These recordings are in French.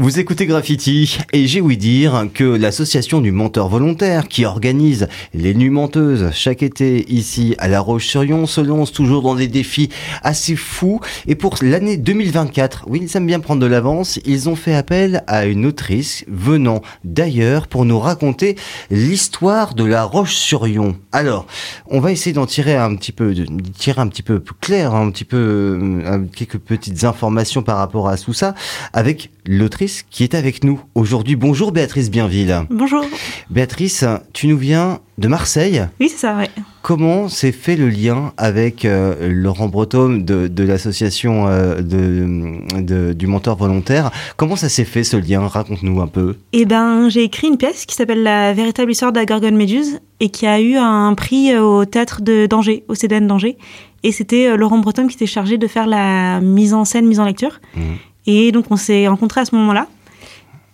Vous écoutez Graffiti et j'ai ouï dire que l'association du menteur volontaire qui organise les nuits menteuses chaque été ici à La Roche-sur-Yon se lance toujours dans des défis assez fous et pour l'année 2024, oui ils aiment bien prendre de l'avance, ils ont fait appel à une autrice venant d'ailleurs pour nous raconter l'histoire de La Roche-sur-Yon. Alors, on va essayer d'en tirer un petit peu, de tirer un petit peu plus clair, un petit peu, euh, quelques petites informations par rapport à tout ça avec l'autrice qui est avec nous aujourd'hui. Bonjour Béatrice Bienville. Bonjour. Béatrice, tu nous viens de Marseille. Oui, c'est ça, ouais. Comment s'est fait le lien avec euh, Laurent Breton de, l'association euh, de, du mentor volontaire? Comment ça s'est fait ce lien? Raconte-nous un peu. Eh ben, j'ai écrit une pièce qui s'appelle La véritable histoire de la Gorgone Méduse et qui a eu un prix au théâtre de d'Angers, au CDN d'Angers. Et c'était euh, Laurent Breton qui était chargé de faire la mise en scène, mise en lecture. Mmh. Et donc on s'est rencontrés à ce moment-là.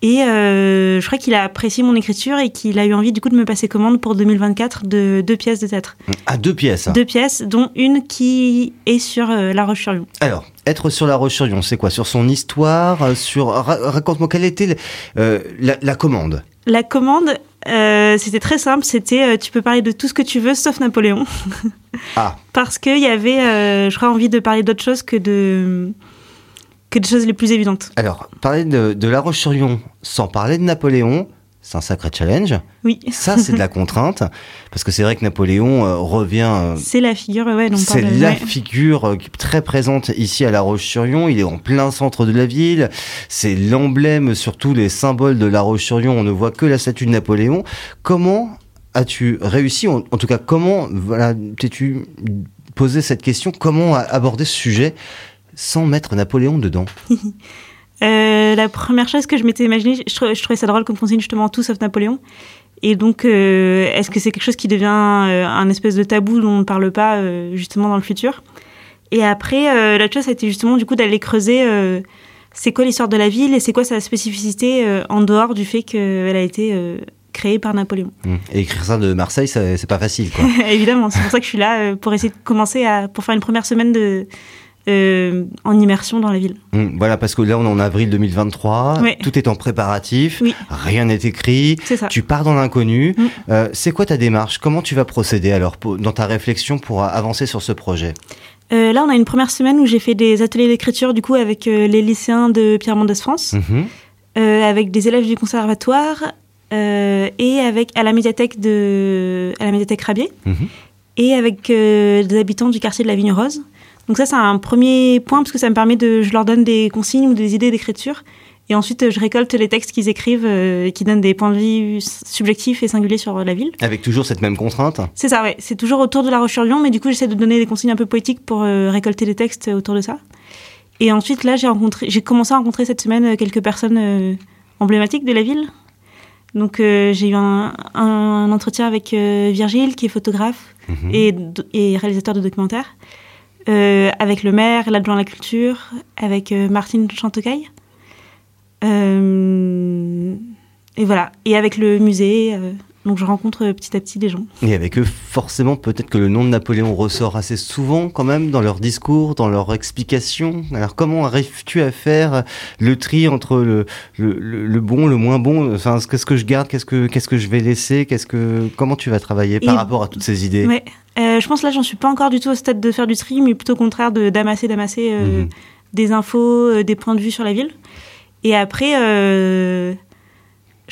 Et euh, je crois qu'il a apprécié mon écriture et qu'il a eu envie du coup de me passer commande pour 2024 de deux pièces de théâtre. Ah, deux pièces Deux pièces, dont une qui est sur euh, La Roche-sur-Yon. Alors, être sur La Roche-sur-Yon, c'est quoi? Sur son histoire euh, sur... Raconte-moi, quelle était la, commande? La commande, c'était très simple, c'était tu peux parler de tout ce que tu veux sauf Napoléon. ah Parce qu'il y avait, je crois, envie de parler d'autre chose que de que des choses les plus évidentes. Alors, parler de, La Roche-sur-Yon sans parler de Napoléon, c'est un sacré challenge. Oui. Ça, c'est de la contrainte, parce que c'est vrai que Napoléon euh, revient. Euh, c'est la figure, ouais. C'est la figure euh, très présente ici à La Roche-sur-Yon. Il est en plein centre de la ville. C'est l'emblème, surtout les symboles de La Roche-sur-Yon. On ne voit que la statue de Napoléon. Comment as-tu réussi, en, en, tout cas, comment voilà, t'es-tu posé cette question Comment aborder ce sujet sans mettre Napoléon dedans euh, La première chose que je m'étais imaginé, je, trouvais ça drôle qu'on consigne justement tout sauf Napoléon. Et donc, euh, est-ce que c'est quelque chose qui devient euh, un espèce de tabou dont on ne parle pas justement dans le futur? Et après, la chose, ça a été justement du coup d'aller creuser c'est quoi l'histoire de la ville et c'est quoi sa spécificité en dehors du fait qu'elle a été créée par Napoléon. Mmh. Et écrire ça de Marseille, c'est pas facile, quoi. Évidemment, c'est pour ça que je suis là pour essayer de commencer à pour faire une première semaine de euh, en immersion dans la ville. Hum, voilà, parce que là, on est en avril 2023, tout est en préparatif, rien n'est écrit, tu pars dans l'inconnu. Hum. Euh, c'est quoi ta démarche? Comment tu vas procéder alors dans ta réflexion pour avancer sur ce projet? Euh, Là, on a une première semaine où j'ai fait des ateliers d'écriture du coup avec les lycéens de Pierre Mendès France, mhm. avec des élèves du conservatoire et avec à la médiathèque de à la médiathèque Rabier mhm. et avec des habitants du quartier de la Vigne Rose. Donc ça, c'est un premier point parce que ça me permet de, je leur donne des consignes ou des idées d'écriture. Et ensuite, je récolte les textes qu'ils écrivent euh, et qui donnent des points de vue subjectifs et singuliers sur la ville. Avec toujours cette même contrainte C'est ça, ouais. C'est toujours autour de la Roche-sur-Yon, mais du coup, j'essaie de donner des consignes un peu poétiques pour euh, récolter les textes autour de ça. Et ensuite, là, j'ai rencontré, j'ai commencé à rencontrer cette semaine euh, quelques personnes emblématiques de la ville. Donc, j'ai eu un, entretien avec Virgile, qui est photographe mhm. et, et réalisateur de documentaires. Euh, avec le maire, l'adjoint à la culture, avec euh, Martine Chantecaille. Euh, et voilà. Et avec le musée. Donc je rencontre petit à petit des gens. Et avec eux, forcément, peut-être que le nom de Napoléon ressort assez souvent quand même dans leurs discours, dans leurs explications. Alors comment arrives-tu à faire le tri entre le, le, bon, le moins bon? Enfin, qu'est-ce que je garde Qu'est-ce que qu'est-ce que je vais laisser? Qu'est-ce que comment tu vas travailler par rapport à toutes ces idées? Ouais. Euh, je pense là, j'en suis pas encore du tout au stade de faire du tri, mais plutôt au contraire de d'amasser, d'amasser euh, mhm. des infos, euh, des points de vue sur la ville. Et après, je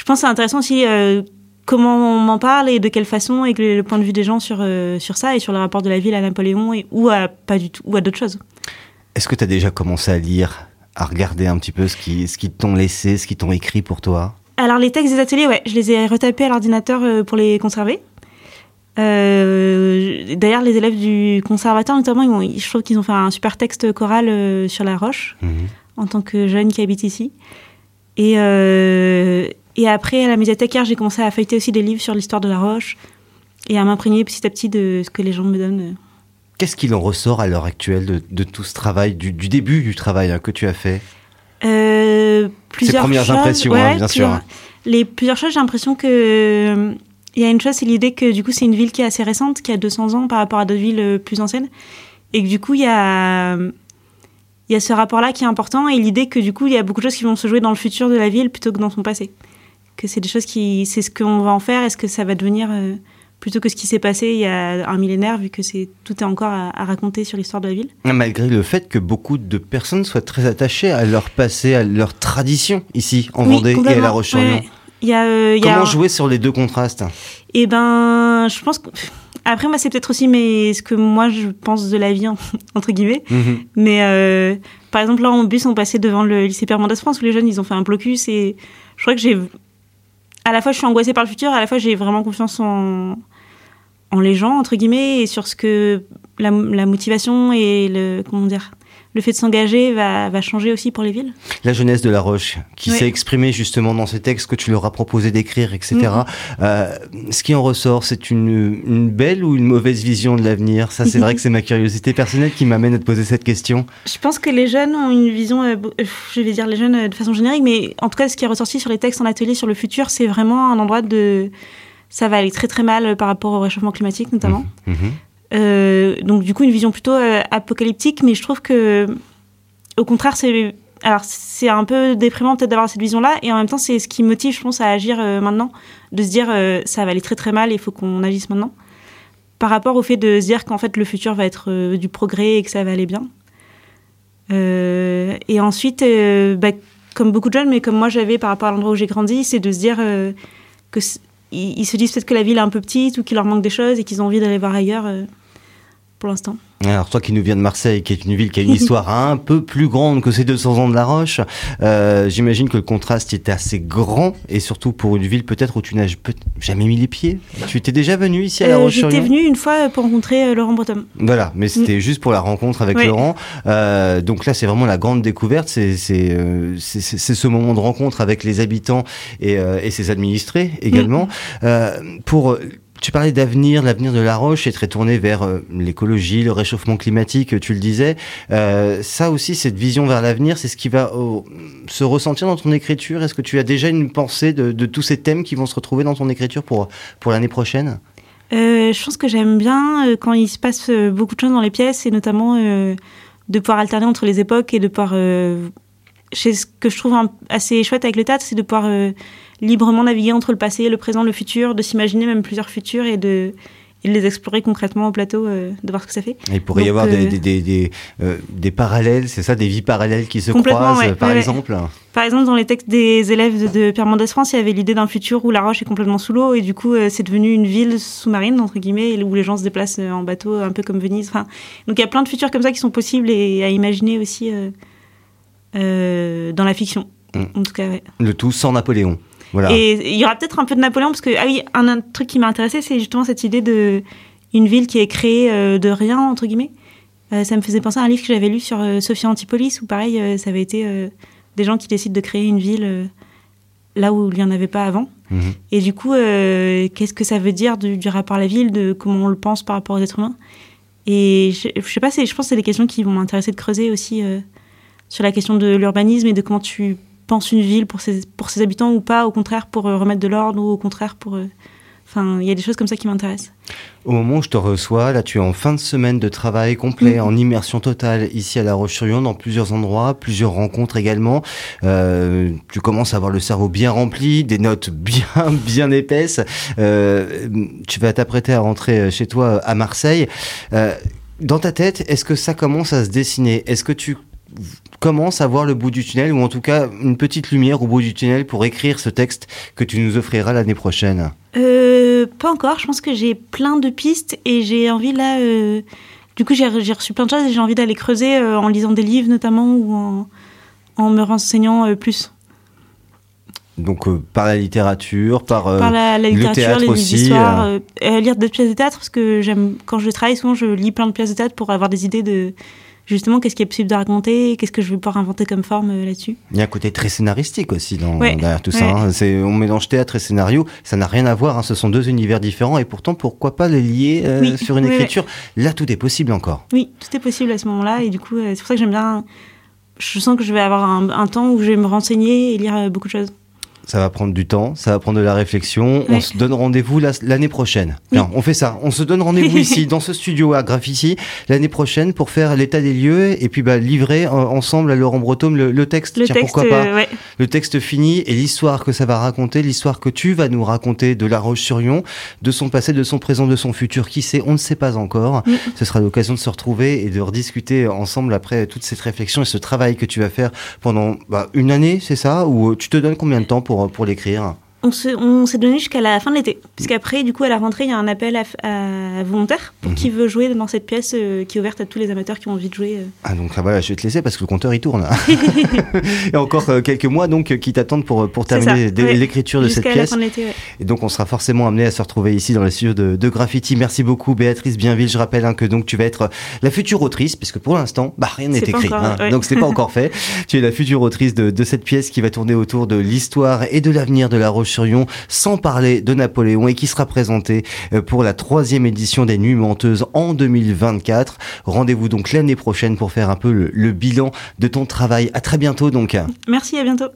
pense que c'est intéressant aussi comment on m'en parle et de quelle façon et le, point de vue des gens sur, sur ça et sur le rapport de la ville à Napoléon et, ou à pas du tout ou à d'autres choses. Est-ce que tu as déjà commencé à lire, à regarder un petit peu ce qui, ce qui t'ont laissé, ce qui t'ont écrit pour toi? Alors les textes des ateliers, ouais, je les ai retapés à l'ordinateur pour les conserver. Euh, d'ailleurs, les élèves du conservatoire, notamment, ils je trouve qu'ils ont fait un super texte choral euh, sur la roche, mhm. en tant que jeune qui habite ici. Et, euh, et après, à la médiathèque, j'ai commencé à feuilleter aussi des livres sur l'histoire de la roche et à m'imprégner petit à petit de ce que les gens me donnent. Qu'est-ce qu'il en ressort à l'heure actuelle de, tout ce travail, du, début du travail hein, que tu as fait? Plusieurs Ces premières impressions, hein, bien sûr. Les plusieurs choses, j'ai l'impression que il y a une chose, c'est l'idée que du coup, c'est une ville qui est assez récente, qui a 200 ans par rapport à d'autres villes euh, plus anciennes. Et que du coup, il y a, il y a ce rapport-là qui est important et l'idée que du coup, il y a beaucoup de choses qui vont se jouer dans le futur de la ville plutôt que dans son passé. Que c'est des choses qui, c'est ce qu'on va en faire, est-ce que ça va devenir euh, plutôt que ce qui s'est passé il y a un millénaire, vu que c'est tout est encore à, raconter sur l'histoire de la ville? Malgré le fait que beaucoup de personnes soient très attachées à leur passé, à leur tradition ici en Vendée et à La Roche-sur-Yon. Euh, Comment jouer sur les deux contrastes? Eh ben, je pense que après, moi, c'est peut-être aussi mais ce que moi, je pense de la vie, entre guillemets. Mhm. Mais euh, par exemple, là, en bus, on passait devant le lycée Père Mendès France où les jeunes, ils ont fait un blocus. Et je crois que j'ai. À la fois, je suis angoissée par le futur, à la fois, j'ai vraiment confiance en, en les gens, entre guillemets, et sur ce que. La, la motivation et le. Comment dire le fait de s'engager va, va, changer aussi pour les villes? La jeunesse de La Roche, qui s'est exprimée justement dans ces textes que tu leur as proposé d'écrire, etc. Mm-hmm. Euh, ce qui en ressort, c'est une, une, belle ou une mauvaise vision de l'avenir? Ça, c'est vrai que c'est ma curiosité personnelle qui m'amène à te poser cette question. Je pense que les jeunes ont une vision, euh, euh, je vais dire les jeunes de façon générique, mais en tout cas, ce qui est ressorti sur les textes en atelier sur le futur, c'est vraiment un endroit de... Ça va aller très très mal par rapport au réchauffement climatique notamment. Mm-hmm. Euh, donc du coup une vision plutôt euh, apocalyptique, mais je trouve que au contraire c'est alors c'est un peu déprimant peut-être d'avoir cette vision-là, et en même temps c'est ce qui motive, je pense, à agir euh, maintenant, de se dire ça va aller très très mal, il faut qu'on agisse maintenant, par rapport au fait de se dire qu'en fait le futur va être du progrès et que ça va aller bien. et ensuite, bah, comme beaucoup de jeunes, mais comme moi j'avais par rapport à l'endroit où j'ai grandi, c'est de se dire que ils, se disent peut-être que la ville est un peu petite ou qu'il leur manque des choses et qu'ils ont envie d'aller voir ailleurs pour l'instant. Alors toi qui nous viens de Marseille, qui est une ville qui a une histoire un peu plus grande que ces 200 ans de La Roche, euh, j'imagine que le contraste était assez grand et surtout pour une ville peut-être où tu n'as jamais mis les pieds. Tu étais déjà venu ici à La euh, Roche J'étais venu une fois pour rencontrer euh, Laurent Breton. Voilà, mais c'était mm. juste pour la rencontre avec Laurent. donc là c'est vraiment la grande découverte, c'est ce moment de rencontre avec les habitants et, et ses administrés également. Mm. pour tu parlais d'avenir, l'avenir de La Roche est très tourné vers euh, l'écologie, le réchauffement climatique, tu le disais. Euh, ça aussi, cette vision vers l'avenir, c'est ce qui va oh, se ressentir dans ton écriture? Est-ce que tu as déjà une pensée de, tous ces thèmes qui vont se retrouver dans ton écriture pour, pour l'année prochaine? Euh, Je pense que j'aime bien quand il se passe beaucoup de choses dans les pièces et notamment de pouvoir alterner entre les époques et de pouvoir... ce que je trouve assez chouette avec le théâtre, c'est de pouvoir librement naviguer entre le passé, le présent, le futur, de s'imaginer même plusieurs futurs et de, les explorer concrètement au plateau, euh, de voir ce que ça fait. il pourrait y avoir des, euh, des, des, euh, des, parallèles, c'est ça, des vies parallèles qui se croisent, par exemple Par exemple, dans les textes des élèves de, Pierre Mendès France, il y avait l'idée d'un futur où la roche est complètement sous l'eau et du coup, c'est devenu une ville sous-marine, entre guillemets, où les gens se déplacent en bateau, un peu comme Venise. Enfin, donc il y a plein de futurs comme ça qui sont possibles et à imaginer aussi dans la fiction. Mm. En tout cas, Le tout sans Napoléon. Et il y aura peut-être un peu de Napoléon, parce que, ah oui, un, truc qui m'a intéressé, c'est justement cette idée de une ville qui est créée euh, de rien, entre guillemets. Euh, ça me faisait penser à un livre que j'avais lu sur euh, Sophia Antipolis, où pareil, ça avait été des gens qui décident de créer une ville là où il n'y en avait pas avant. Mhm. Et du coup, qu'est-ce que ça veut dire du, rapport à la ville, de comment on le pense par rapport aux êtres humains? Et je, je sais pas, je pense que c'est des questions qui vont m'intéresser de creuser aussi sur la question de l'urbanisme et de comment tu pense une ville pour ses, pour ses habitants ou pas, au contraire pour euh, remettre de l'ordre ou au contraire pour... Euh, enfin, il y a des choses comme ça qui m'intéressent. Au moment où je te reçois, là, tu es en fin de semaine de travail complet, mm. en immersion totale ici à La Roche-sur-Yon, dans plusieurs endroits, plusieurs rencontres également. Euh, tu commences à avoir le cerveau bien rempli, des notes bien, bien épaisses. tu vas t'apprêter à rentrer chez toi à Marseille. dans ta tête, est-ce que ça commence à se dessiner? Est-ce que tu commence à voir le bout du tunnel, ou en tout cas une petite lumière au bout du tunnel pour écrire ce texte que tu nous offriras l'année prochaine. Euh, Pas encore, je pense que j'ai plein de pistes et j'ai envie là... Euh, du coup, j'ai reçu plein de choses et j'ai envie d'aller creuser euh, en lisant des livres notamment ou en, en me renseignant plus. Donc par la littérature, par, par la, littérature, le théâtre les aussi, histoires, lire des pièces de théâtre parce que j'aime quand je travaille souvent je lis plein de pièces de théâtre pour avoir des idées de justement qu'est-ce qui est possible de raconter, qu'est-ce que je vais pouvoir inventer comme forme euh, là-dessus? Il y a un côté très scénaristique aussi dans, derrière tout ça. Hein. C'est, on mélange théâtre et scénario, ça n'a rien à voir, hein. ce sont deux univers différents et pourtant pourquoi pas les lier euh, sur une écriture? Là tout est possible encore. Oui, tout est possible à ce moment-là et du coup euh, c'est pour ça que j'aime bien, je sens que je vais avoir un, temps où je vais me renseigner et lire beaucoup de choses. Ça va prendre du temps, ça va prendre de la réflexion. On se donne rendez-vous l'année prochaine. on fait ça. On se donne rendez-vous ici, dans ce studio à Graffiti, l'année prochaine pour faire l'état des lieux et puis bah, livrer euh, ensemble à Laurent Breton le, texte. Le texte, pourquoi pas euh, Le texte fini et l'histoire que ça va raconter, l'histoire que tu vas nous raconter de La Roche-sur-Yon, de son passé, de son présent, de son futur. Qui sait On ne sait pas encore. Ce sera l'occasion de se retrouver et de rediscuter ensemble après toute cette réflexion et ce travail que tu vas faire pendant bah, une année, c'est ça? Ou tu te donnes combien de temps pour pour, l'écrire on s'est donné jusqu'à la fin de l'été. Puisqu'après, du coup, à la rentrée, il y a un appel à, à volontaire pour qui mhm. veut jouer dans cette pièce euh, qui est ouverte à tous les amateurs qui ont envie de jouer. Euh. Ah, donc ah, voilà, je vais te laisser parce que le compteur il tourne. et encore euh, quelques mois donc qui t'attendent pour, pour terminer l'écriture de cette pièce. Et donc, on sera forcément amené à se retrouver ici dans les studios de, de Graffiti. Merci beaucoup, Béatrice Bienville. Je rappelle hein, que donc tu vas être la future autrice, puisque pour l'instant, bah, rien n'est écrit. Encore, hein, Donc, c'est pas encore fait. Tu es la future autrice de, de cette pièce qui va tourner autour de l'histoire et de l'avenir de La Roche-sur-Yon sans parler de Napoléon et qui sera présenté euh, pour la troisième édition des Nuits Menteuses en 2024. Rendez-vous donc l'année prochaine pour faire un peu le, le bilan de ton travail. À très bientôt donc. Merci, à bientôt.